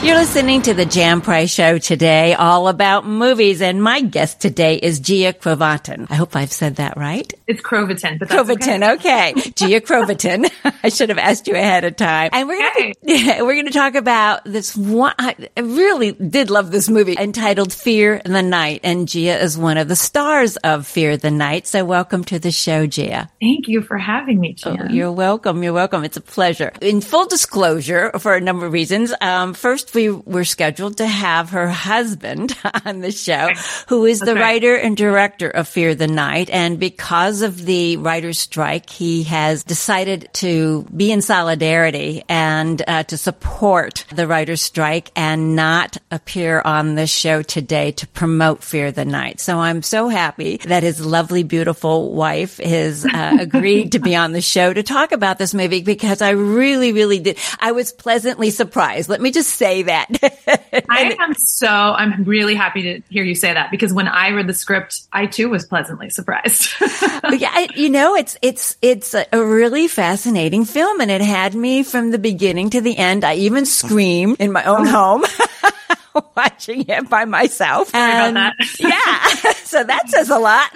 You're listening to the Jan Price Show today, all about movies, and my guest today is Gia Cravatin. I hope I've said that right. It's Crovatin, but Crovatin, okay. okay. Gia Crovatin. I should have asked you ahead of time. And we're gonna, okay. we're going to talk about this one. I really did love this movie entitled Fear the Night, and Gia is one of the stars of Fear the Night. So welcome to the show, Gia. Thank you for having me, Gia. Oh, you're welcome. You're welcome. It's a pleasure. In full disclosure, for a number of reasons, um, first we were scheduled to have her husband on the show, who is the okay. writer and director of Fear the Night. And because of the writer's strike, he has decided to be in solidarity and uh, to support the writer's strike and not appear on this show today to promote Fear the Night. So I'm so happy that his lovely, beautiful wife has uh, agreed to be on the show to talk about this movie because I really, really did. I was pleasantly surprised. Let me just say that. I am so, I'm really happy to hear you say that because when I read the script, I too was pleasantly surprised. yeah, you know, it's, it's, it's a really fascinating film and it had me from the beginning to the end. I even screamed in my own home. watching it by myself. Sorry and, that. yeah. So that says a lot.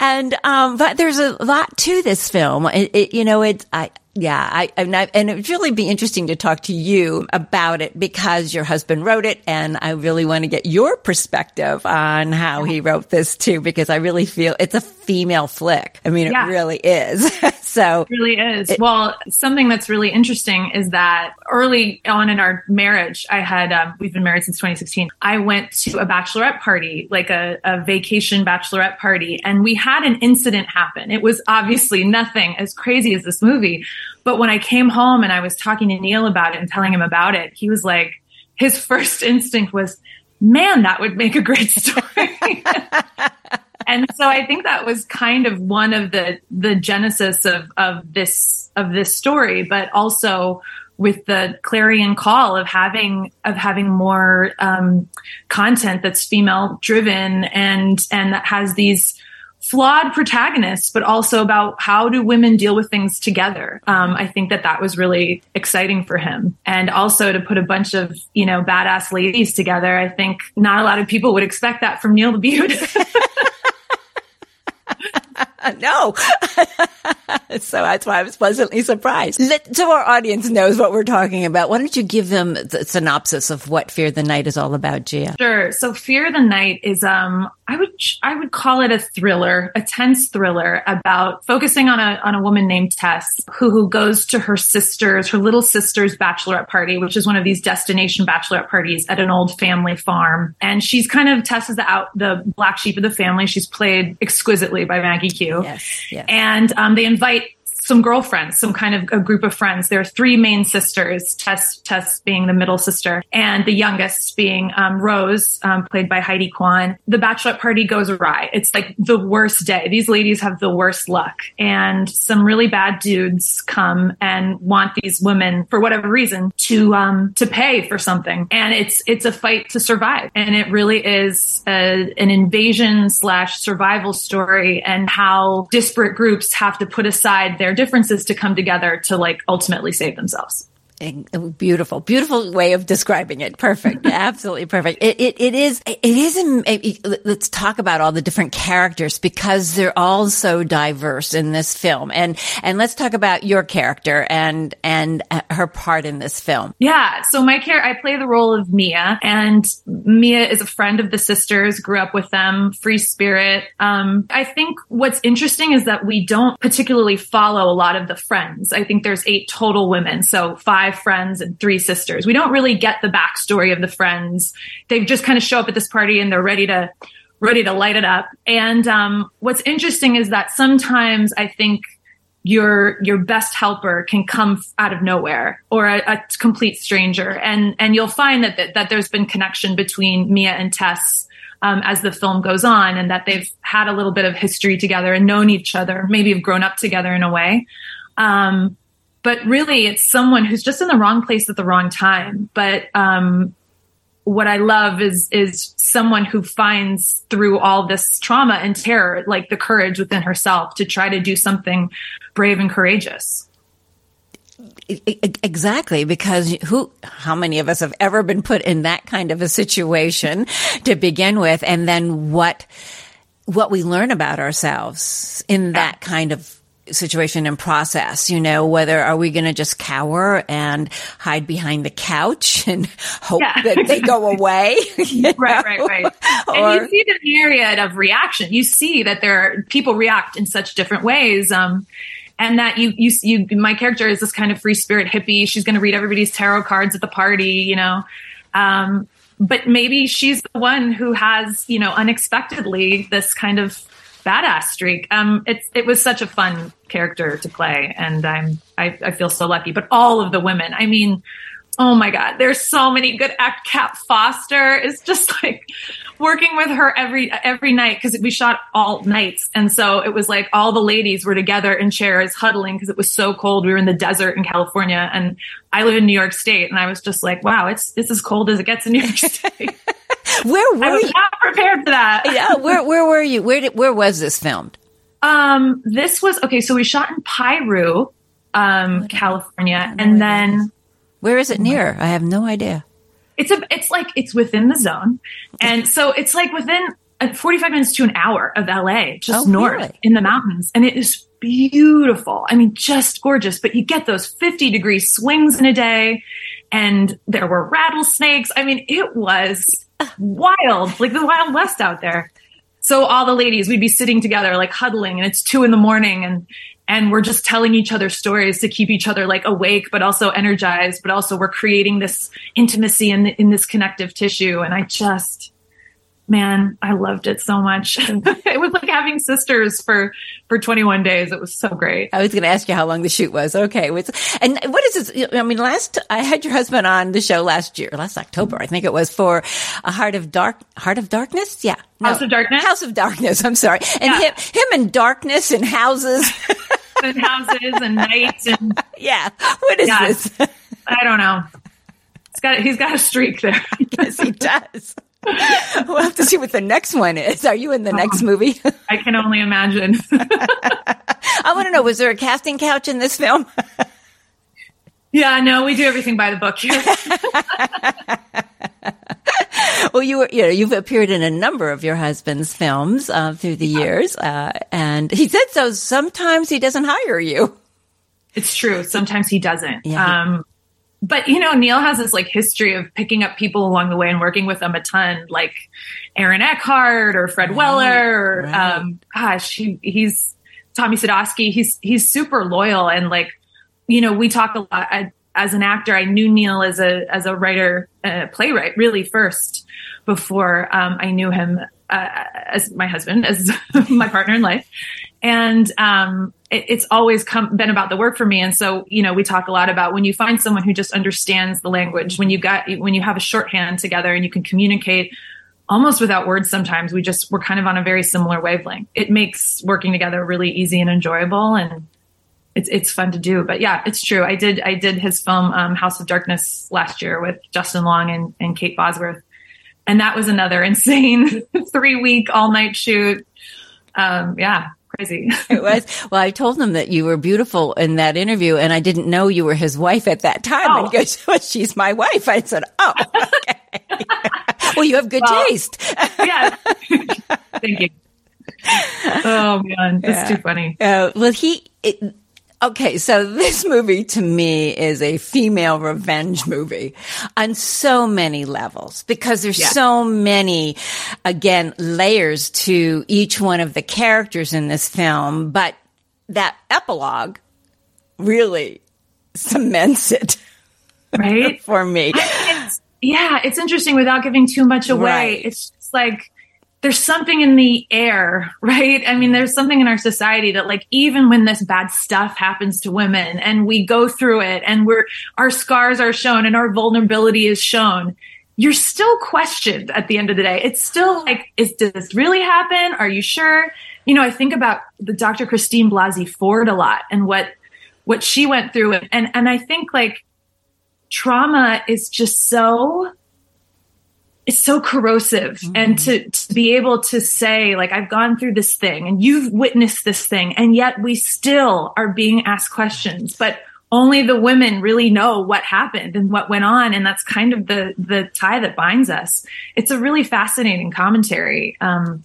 and, um, but there's a lot to this film. It, it you know, it's, I, yeah, I, and, I, and it would really be interesting to talk to you about it because your husband wrote it, and I really want to get your perspective on how he wrote this too, because I really feel it's a female flick. I mean, yeah. it really is. so it really is. It, well, something that's really interesting is that early on in our marriage, I had um, we've been married since 2016. I went to a bachelorette party, like a, a vacation bachelorette party, and we had an incident happen. It was obviously nothing as crazy as this movie but when I came home and I was talking to Neil about it and telling him about it, he was like, his first instinct was, man, that would make a great story. and so I think that was kind of one of the the genesis of of this of this story, but also with the clarion call of having of having more um, content that's female driven and and that has these flawed protagonists, but also about how do women deal with things together. Um, I think that that was really exciting for him. And also to put a bunch of, you know, badass ladies together. I think not a lot of people would expect that from Neil LaBute. no. so that's why I was pleasantly surprised. Let, so our audience knows what we're talking about. Why don't you give them the synopsis of what Fear the Night is all about, Gia? Sure. So Fear the Night is, um, I would, I would call it a thriller, a tense thriller about focusing on a, on a woman named Tess who, who goes to her sister's, her little sister's bachelorette party, which is one of these destination bachelorette parties at an old family farm. And she's kind of, Tess is the out, the black sheep of the family. She's played exquisitely by Maggie Q. Yes. yes. And um, they invite some girlfriends, some kind of a group of friends. There are three main sisters, Tess, Tess being the middle sister, and the youngest being um, Rose, um, played by Highdee Kuan. The bachelorette party goes awry. It's like the worst day. These ladies have the worst luck, and some really bad dudes come and want these women for whatever reason to um, to pay for something, and it's it's a fight to survive, and it really is a, an invasion slash survival story, and how disparate groups have to put aside their differences to come together to like ultimately save themselves. Beautiful, beautiful way of describing it. Perfect. Absolutely perfect. It, it, it is, it is, it, let's talk about all the different characters because they're all so diverse in this film. And, and let's talk about your character and, and her part in this film. Yeah. So my character, I play the role of Mia and Mia is a friend of the sisters, grew up with them, free spirit. Um, I think what's interesting is that we don't particularly follow a lot of the friends. I think there's eight total women. So five five friends and three sisters. We don't really get the backstory of the friends. They just kind of show up at this party and they're ready to ready to light it up. And um, what's interesting is that sometimes I think your your best helper can come out of nowhere or a, a complete stranger, and and you'll find that, that that there's been connection between Mia and Tess. Um, as the film goes on, and that they've had a little bit of history together and known each other, maybe have grown up together in a way. Um, but really it's someone who's just in the wrong place at the wrong time. But um, what I love is is someone who finds through all this trauma and terror like the courage within herself to try to do something brave and courageous. Exactly, because who, how many of us have ever been put in that kind of a situation to begin with? And then what, what we learn about ourselves in that kind of situation and process, you know, whether are we going to just cower and hide behind the couch and hope yeah. that they go away? right, right, right. Or, and you see the myriad of reaction. You see that there are people react in such different ways. Um, and that you, you, you, my character is this kind of free spirit hippie. She's going to read everybody's tarot cards at the party, you know. Um, but maybe she's the one who has, you know, unexpectedly this kind of badass streak. Um, it, it was such a fun character to play, and I'm I, I feel so lucky. But all of the women, I mean, oh my god, there's so many good. Act Cat Foster is just like working with her every every night because we shot all nights, and so it was like all the ladies were together in chairs huddling because it was so cold. We were in the desert in California, and I live in New York State, and I was just like, wow, it's it's as cold as it gets in New York State. Where were I was you? not prepared for that. yeah, where where were you? Where did where was this filmed? Um, this was okay. So we shot in Piru, um, California, and then where is it near? I have no idea. It's a it's like it's within the zone, and so it's like within uh, 45 minutes to an hour of LA, just Oh, north really? in the mountains. And it is beautiful. I mean, just gorgeous, but you get those 50 degree swings in a day. And there were rattlesnakes. I mean, it was wild, like the Wild West out there. So all the ladies, we'd be sitting together, like huddling, and it's two in the morning, and and we're just telling each other stories to keep each other like awake, but also energized. But also, we're creating this intimacy in in this connective tissue. And I just, man, I loved it so much. it was like having sisters for for 21 days. It was so great. I was going to ask you how long the shoot was. Okay, and what is this? I mean, last I had your husband on the show last year, last October, I think it was for a Heart of Dark, Heart of Darkness. Yeah, House of Darkness? House of Darkness. I'm sorry, and Yeah. him, him and darkness and houses. And houses and nights and yeah, what is Yeah. this? I don't know. He's got he's got a streak there. yes, he does. we'll have to see what the next one is. Are you in the next Oh. movie? I can only imagine. I want to know: was there a casting couch in this film? yeah, no, we do everything by the book here. Well, you were, you know, you've appeared in a number of your husband's films uh, through the years, uh, and he said so. Sometimes he doesn't hire you. It's true. Sometimes he doesn't. Yeah. Um, but you know, Neil has this like history of picking up people along the way and working with them a ton, like Aaron Eckhart or Fred Weller or right. um, gosh, he, he's Tommy Sadoski. He's he's super loyal and like you know we talk a lot. I, as an actor, I knew Neil as a as a writer, uh, playwright, really first before um, I knew him uh, as my husband, as my partner in life and um, it's always come been about the work for me. And so, you know, we talk a lot about when you find someone who just understands the language, when you got when you have a shorthand together and you can communicate almost without words. Sometimes we just we're kind of on a very similar wavelength. It makes working together really easy and enjoyable, and it's it's fun to do. But yeah, it's true. I did I did his film um, House of Darkness last year with Justin Long and, and Kate Bosworth, and that was another insane three week all night shoot. Um, yeah, crazy. It was. Well, I told him that you were beautiful in that interview, and I didn't know you were his wife at that time. Oh. And he goes, well, "She's my wife." I said, "Oh, okay." well, you have good Well, taste." yeah. Thank you. Oh man, it's too funny. Uh, well, he. It, okay, so this movie to me is a female revenge movie on so many levels because there's Yeah. so many, again, layers to each one of the characters in this film. But that epilogue really cements it Right? for me. It's, yeah, it's interesting without giving too much away. Right. It's just like there's something in the air, right? I mean, there's something in our society that like even when this bad stuff happens to women and we go through it and we're our scars are shown and our vulnerability is shown, you're still questioned at the end of the day. It's still like, is did this really happen? Are you sure? You know, I think about the Dr. Christine Blasey Ford a lot and what what she went through and and I think like trauma is just so it's so corrosive mm-hmm. and to, to be able to say like i've gone through this thing and you've witnessed this thing and yet we still are being asked questions but only the women really know what happened and what went on and that's kind of the the tie that binds us it's a really fascinating commentary um,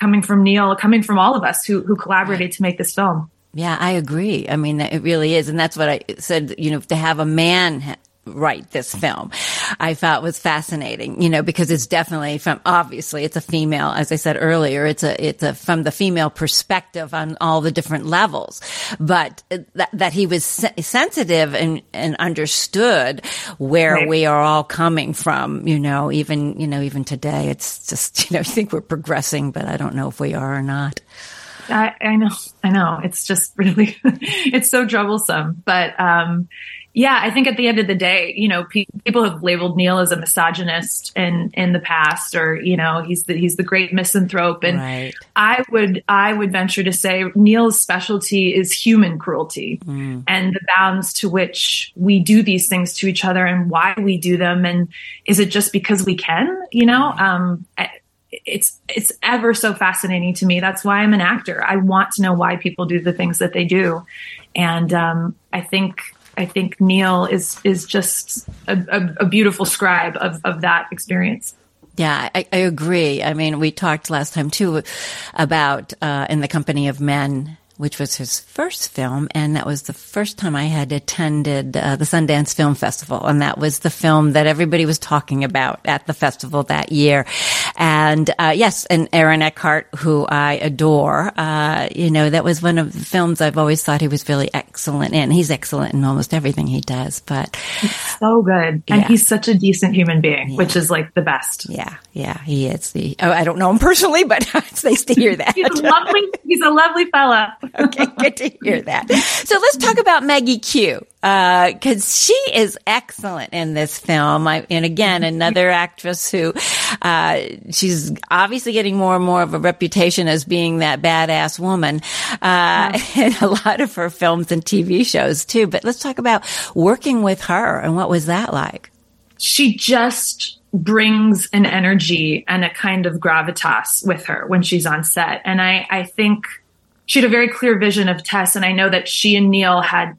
coming from neil coming from all of us who who collaborated to make this film yeah, I agree. I mean, it really is. And that's what I said, you know, to have a man write this film. I thought was fascinating, you know, because it's definitely from obviously it's a female, as I said earlier, it's a it's a from the female perspective on all the different levels, but that that he was sensitive and and understood where right. we are all coming from, you know, even you know even today it's just you know I think we're progressing, but I don't know if we are or not. I, I know, I know. It's just really, it's so troublesome. But um, yeah, I think at the end of the day, you know, pe- people have labeled Neil as a misogynist in in the past, or you know, he's the he's the great misanthrope. And right. I would I would venture to say Neil's specialty is human cruelty mm. and the bounds to which we do these things to each other and why we do them, and is it just because we can? You know, um, it's it's ever so fascinating to me. That's why I'm an actor. I want to know why people do the things that they do, and um, I think I think Neil is is just a, a, a beautiful scribe of of that experience. Yeah, I, I, agree. I mean, we talked last time too about uh, in the company of men which was his first film, and that was the first time I had attended uh, the Sundance Film Festival, and that was the film that everybody was talking about at the festival that year. And uh, yes, and Aaron Eckhart, who I adore, uh, you know, that was one of the films I've always thought he was really excellent in. He's excellent in almost everything he does, but so good, and he's such a decent human being, yeah. which is like the best. Yeah, yeah, he is. The oh, I don't know him personally, but it's nice to hear that. he's a lovely, he's a lovely fella. okay, good to hear that. So let's talk about Maggie Q, because uh, she is excellent in this film. I, and again, another actress who, uh, she's obviously getting more and more of a reputation as being that badass woman, uh, in a lot of her films and TV shows too. But let's talk about working with her and what was that like? She just brings an energy and a kind of gravitas with her when she's on set. And I, I think she had a very clear vision of Tess. And I know that she and Neil had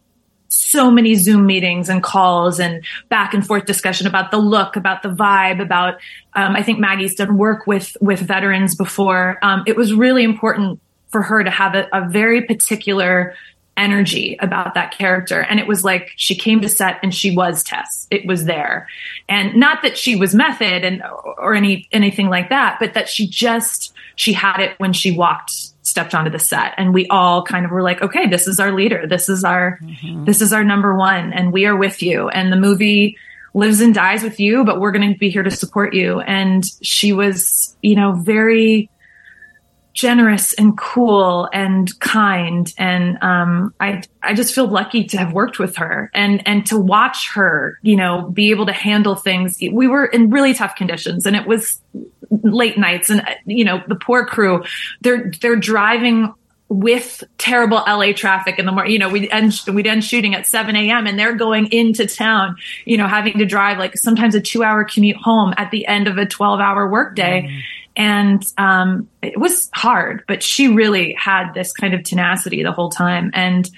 so many Zoom meetings and calls and back and forth discussion about the look, about the vibe, about, um, I think Maggie's done work with, with veterans before. Um, it was really important for her to have a, a very particular energy about that character. And it was like she came to set and she was Tess. It was there. And not that she was method and or any anything like that, but that she just she had it when she walked stepped onto the set. And we all kind of were like okay this is our leader. This is our mm-hmm. this is our number one and we are with you. And the movie lives and dies with you but we're going to be here to support you. And she was you know very generous and cool and kind and um, I I just feel lucky to have worked with her and and to watch her you know be able to handle things we were in really tough conditions and it was late nights and you know the poor crew they're they're driving with terrible LA traffic in the morning. You know, we end we'd end shooting at 7 a.m. and they're going into town, you know, having to drive like sometimes a two hour commute home at the end of a 12 hour workday. Mm. And um, it was hard, but she really had this kind of tenacity the whole time. And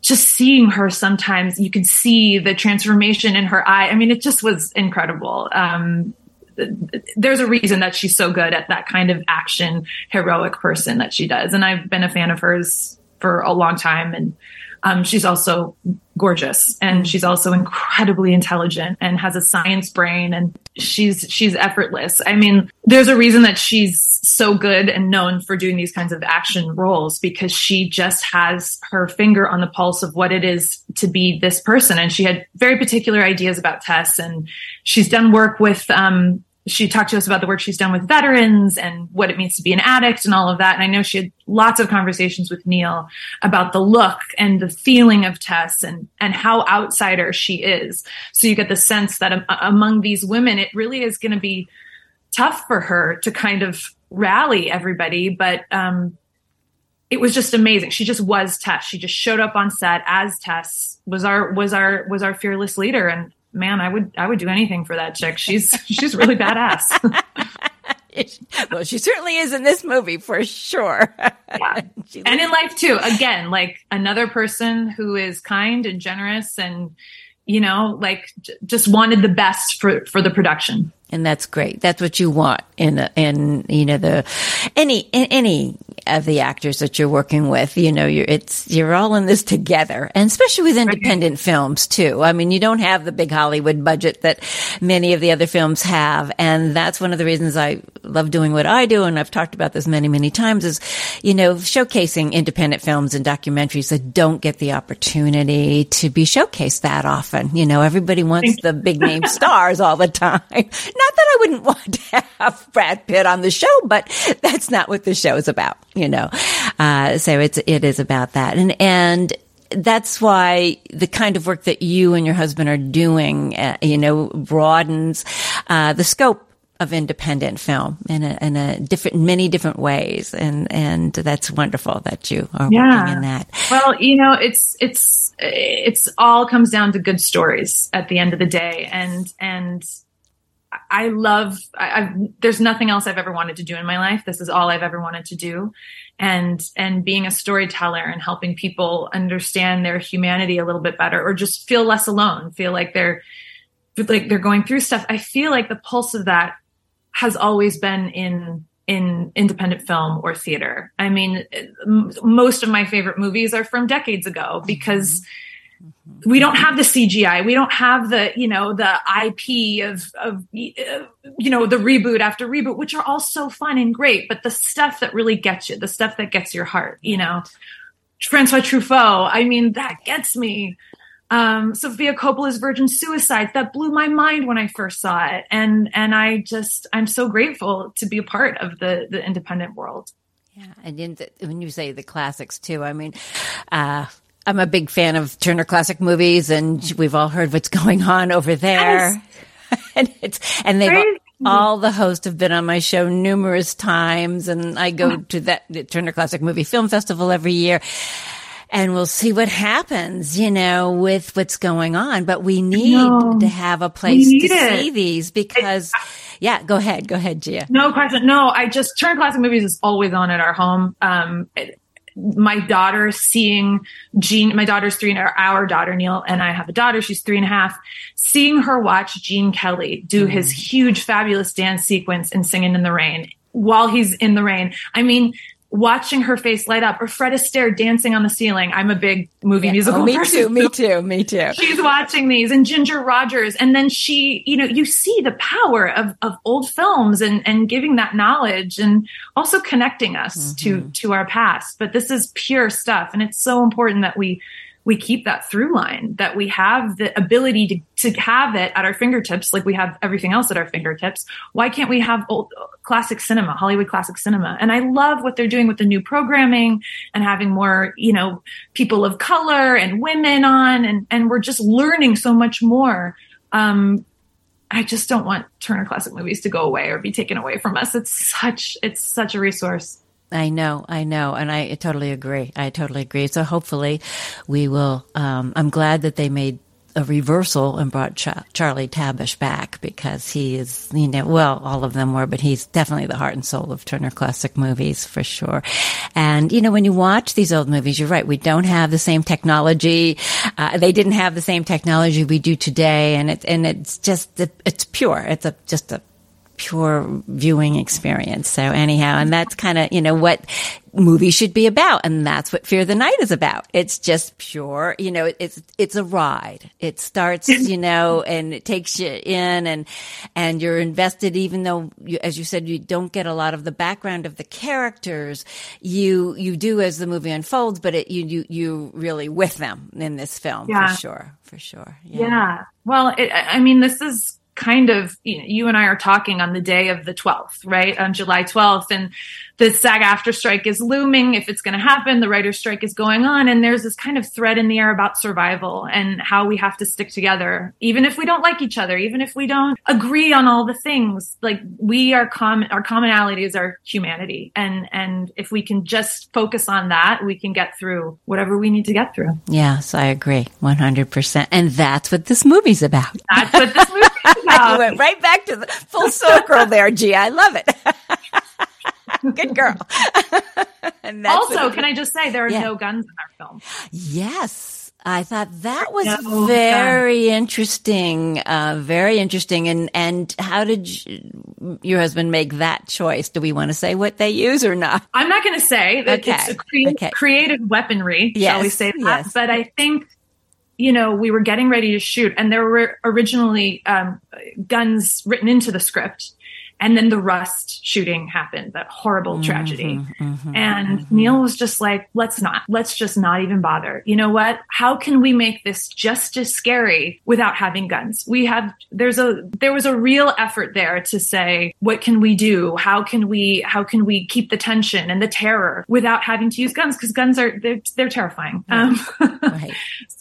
just seeing her sometimes, you could see the transformation in her eye. I mean, it just was incredible. Um, there's a reason that she's so good at that kind of action heroic person that she does and i've been a fan of hers for a long time and um, she's also gorgeous. And she's also incredibly intelligent and has a science brain and she's she's effortless. I mean there's a reason that she's so good and known for doing these kinds of action roles because she just has her finger on the pulse of what it is to be this person. And she had very particular ideas about tess and she's done work with um, she talked to us about the work she's done with veterans and what it means to be an addict and all of that. And I know she had lots of conversations with Neil about the look and the feeling of Tess and, and how outsider she is. So you get the sense that among these women, it really is going to be tough for her to kind of rally everybody. But, um, it was just amazing. She just was Tess. She just showed up on set as Tess was our was our was our fearless leader and man, I would I would do anything for that chick. She's she's really badass. well, she certainly is in this movie for sure. yeah. and in life too. Again, like another person who is kind and generous and you know, like j- just wanted the best for for the production and that's great. That's what you want in in you know the any in any of the actors that you're working with. You know, you're it's you're all in this together, and especially with independent right. films too. I mean, you don't have the big Hollywood budget that many of the other films have, and that's one of the reasons I love doing what I do. And I've talked about this many many times. Is you know showcasing independent films and documentaries that don't get the opportunity to be showcased that often. You know, everybody wants the big name stars all the time not that I wouldn't want to have Brad Pitt on the show, but that's not what the show is about, you know. Uh, so it's it is about that, and and that's why the kind of work that you and your husband are doing, uh, you know, broadens uh, the scope of independent film in a, in a different, many different ways. And, and that's wonderful that you are yeah. working in that. Well, you know, it's, it's, it's all comes down to good stories at the end of the day. And, and I love, I, I've, there's nothing else I've ever wanted to do in my life. This is all I've ever wanted to do. And, and being a storyteller and helping people understand their humanity a little bit better or just feel less alone, feel like they're, like they're going through stuff. I feel like the pulse of that has always been in, in independent film or theater. I mean, most of my favorite movies are from decades ago because mm-hmm we don't have the CGI. We don't have the, you know, the IP of, of, you know, the reboot after reboot, which are all so fun and great. But the stuff that really gets you, the stuff that gets your heart, you know, Francois Truffaut, I mean, that gets me. Um, Sofia Coppola's Virgin Suicides, that blew my mind when I first saw it. And, and I just, I'm so grateful to be a part of the, the independent world. Yeah. And in the, when you say the classics too, I mean, uh, I'm a big fan of Turner Classic Movies, and we've all heard what's going on over there. Yes. and it's and they've all the hosts have been on my show numerous times, and I go to that Turner Classic Movie Film Festival every year. And we'll see what happens, you know, with what's going on. But we need no, to have a place to it. see these because, yeah, go ahead. Go ahead, Gia. No question. No, I just, Turner Classic Movies is always on at our home. Um, it, my daughter seeing Gene, my daughter's three, and our daughter Neil, and I have a daughter, she's three and a half, seeing her watch Gene Kelly do mm. his huge, fabulous dance sequence in Singing in the Rain while he's in the rain. I mean, watching her face light up or Fred Astaire dancing on the ceiling. I'm a big movie yeah. musical oh, me person. too, me too, me too. She's watching these and Ginger Rogers. And then she, you know, you see the power of, of old films and, and giving that knowledge and also connecting us mm-hmm. to, to our past. But this is pure stuff. And it's so important that we, we keep that through line that we have the ability to, to have it at our fingertips like we have everything else at our fingertips why can't we have old classic cinema hollywood classic cinema and i love what they're doing with the new programming and having more you know people of color and women on and and we're just learning so much more um I just don't want Turner Classic Movies to go away or be taken away from us. It's such it's such a resource. I know, I know, and I totally agree. I totally agree. So hopefully, we will. Um, I'm glad that they made a reversal and brought Ch- Charlie Tabesh back because he is, you know, well, all of them were, but he's definitely the heart and soul of Turner Classic Movies for sure. And you know, when you watch these old movies, you're right. We don't have the same technology. Uh, they didn't have the same technology we do today, and it's and it's just it's pure. It's a just a pure viewing experience. So anyhow, and that's kind of, you know, what movies should be about. And that's what Fear the Night is about. It's just pure, you know, it's, it's a ride. It starts, you know, and it takes you in and, and you're invested, even though, you, as you said, you don't get a lot of the background of the characters. You, you do as the movie unfolds, but it, you, you, you really with them in this film yeah. for sure. For sure. Yeah. yeah. Well, it, I mean, this is kind of you, know, you and I are talking on the day of the 12th, right? On July 12th. And the SAG-AFTRA strike is looming. If it's going to happen, the writer's strike is going on. And there's this kind of thread in the air about survival and how we have to stick together, even if we don't like each other, even if we don't agree on all the things. Like we are common, our commonality is our humanity. And, and if we can just focus on that, we can get through whatever we need to get through. Yes, I agree 100%. And that's what this movie's about. That's what this about. you went right back to the full circle there, G. I love it. Good girl. also, can I just say there are yeah. no guns in our film? Yes. I thought that was no, very interesting, uh, very interesting. And and how did you, your husband make that choice? Do we want to say what they use or not? I'm not going to say that okay. it's a cre- okay. creative weaponry. Yes. Shall we say that? Yes. But I think you know, we were getting ready to shoot, and there were originally um, guns written into the script and then the Rust shooting happened, that horrible mm-hmm, tragedy. Mm-hmm, and mm-hmm. Neil was just like, let's not, let's just not even bother. You know what? How can we make this just as scary without having guns? We have, there's a, there was a real effort there to say, what can we do? How can we, how can we keep the tension and the terror without having to use guns? Cause guns are, they're, they're terrifying. Right. Um, right.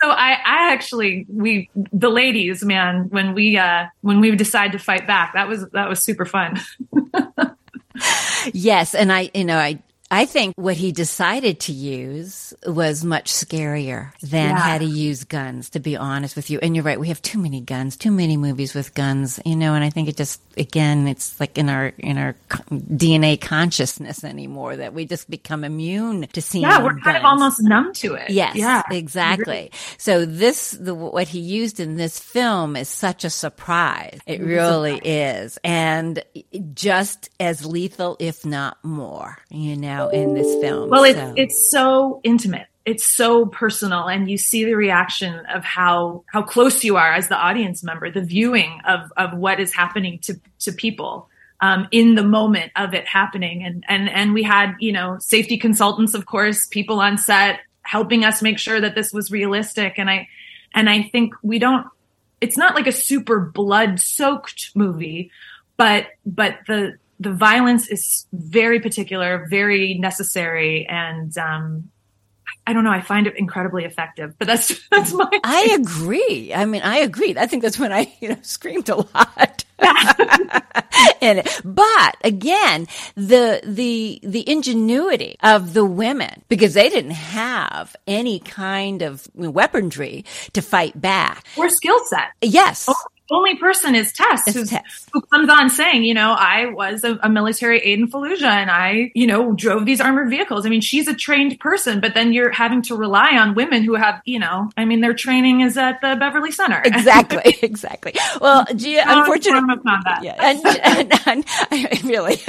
so I, I actually, we, the ladies, man, when we, uh, when we decide to fight back, that was, that was super fun fun. yes. And I, you know, I I think what he decided to use was much scarier than yeah. how to use guns, to be honest with you. And you're right, we have too many guns, too many movies with guns, you know, and I think it just, again, it's like in our, in our DNA consciousness anymore that we just become immune to seeing Yeah, we're guns. kind of almost numb to it. Yes, yeah, exactly. So this, the, what he used in this film is such a surprise. It really is. And just as lethal, if not more, you know now in this film. Well, it's so. it's so intimate. It's so personal, and you see the reaction of how how close you are as the audience member, the viewing of of what is happening to to people. Um, in the moment of it happening. And, and, and we had, you know, safety consultants, of course, people on set helping us make sure that this was realistic. And I, and I think we don't, it's not like a super blood soaked movie, but, but the, the violence is very particular, very necessary, and um, I don't know. I find it incredibly effective, but that's that's my. I agree. I mean, I agree. I think that's when I you know screamed a lot. it. But again, the the the ingenuity of the women because they didn't have any kind of weaponry to fight back or skill set. Yes. Oh, only person is Tess, who comes on saying, you know, I was a, a, military aide in Fallujah and I, you know, drove these armored vehicles. I mean, she's a trained person, but then you're having to rely on women who have, you know, I mean, their training is at the Beverly Center. Exactly, exactly. Well, Gia, unfortunately, yeah, and, and, and, really,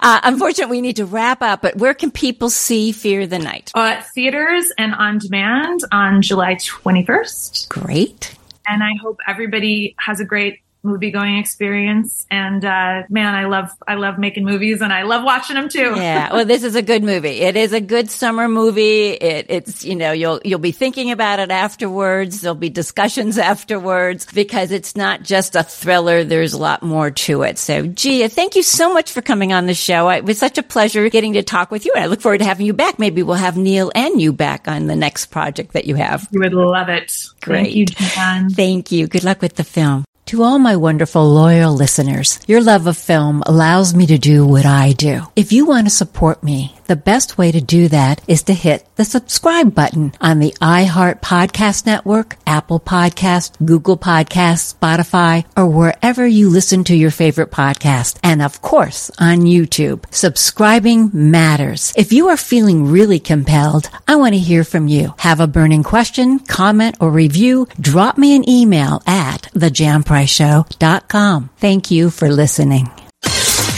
uh, unfortunately, we need to wrap up. But where can people see Fear the Night? Uh, theaters and on demand on July 21st. Great and I hope everybody has a great movie going experience. And uh, man, I love I love making movies, and I love watching them too. yeah, well, this is a good movie. It is a good summer movie. It, it's you know you'll you'll be thinking about it afterwards. There'll be discussions afterwards because it's not just a thriller. There's a lot more to it. So, Gia, thank you so much for coming on the show. It was such a pleasure getting to talk with you, and I look forward to having you back. Maybe we'll have Neil and you back on the next project that you have. You would love it. Great. Thank you, Jan. Thank you. Good luck with the film. To all my wonderful loyal listeners, your love of film allows me to do what I do. If you want to support me, the best way to do that is to hit the subscribe button on the iHeart Podcast Network, Apple Podcast, Google Podcast, Spotify, or wherever you listen to your favorite podcast. And of course, on YouTube. Subscribing matters. If you are feeling really compelled, I want to hear from you. Have a burning question, comment, or review? Drop me an email at thejanpriceshow.com. Thank you for listening.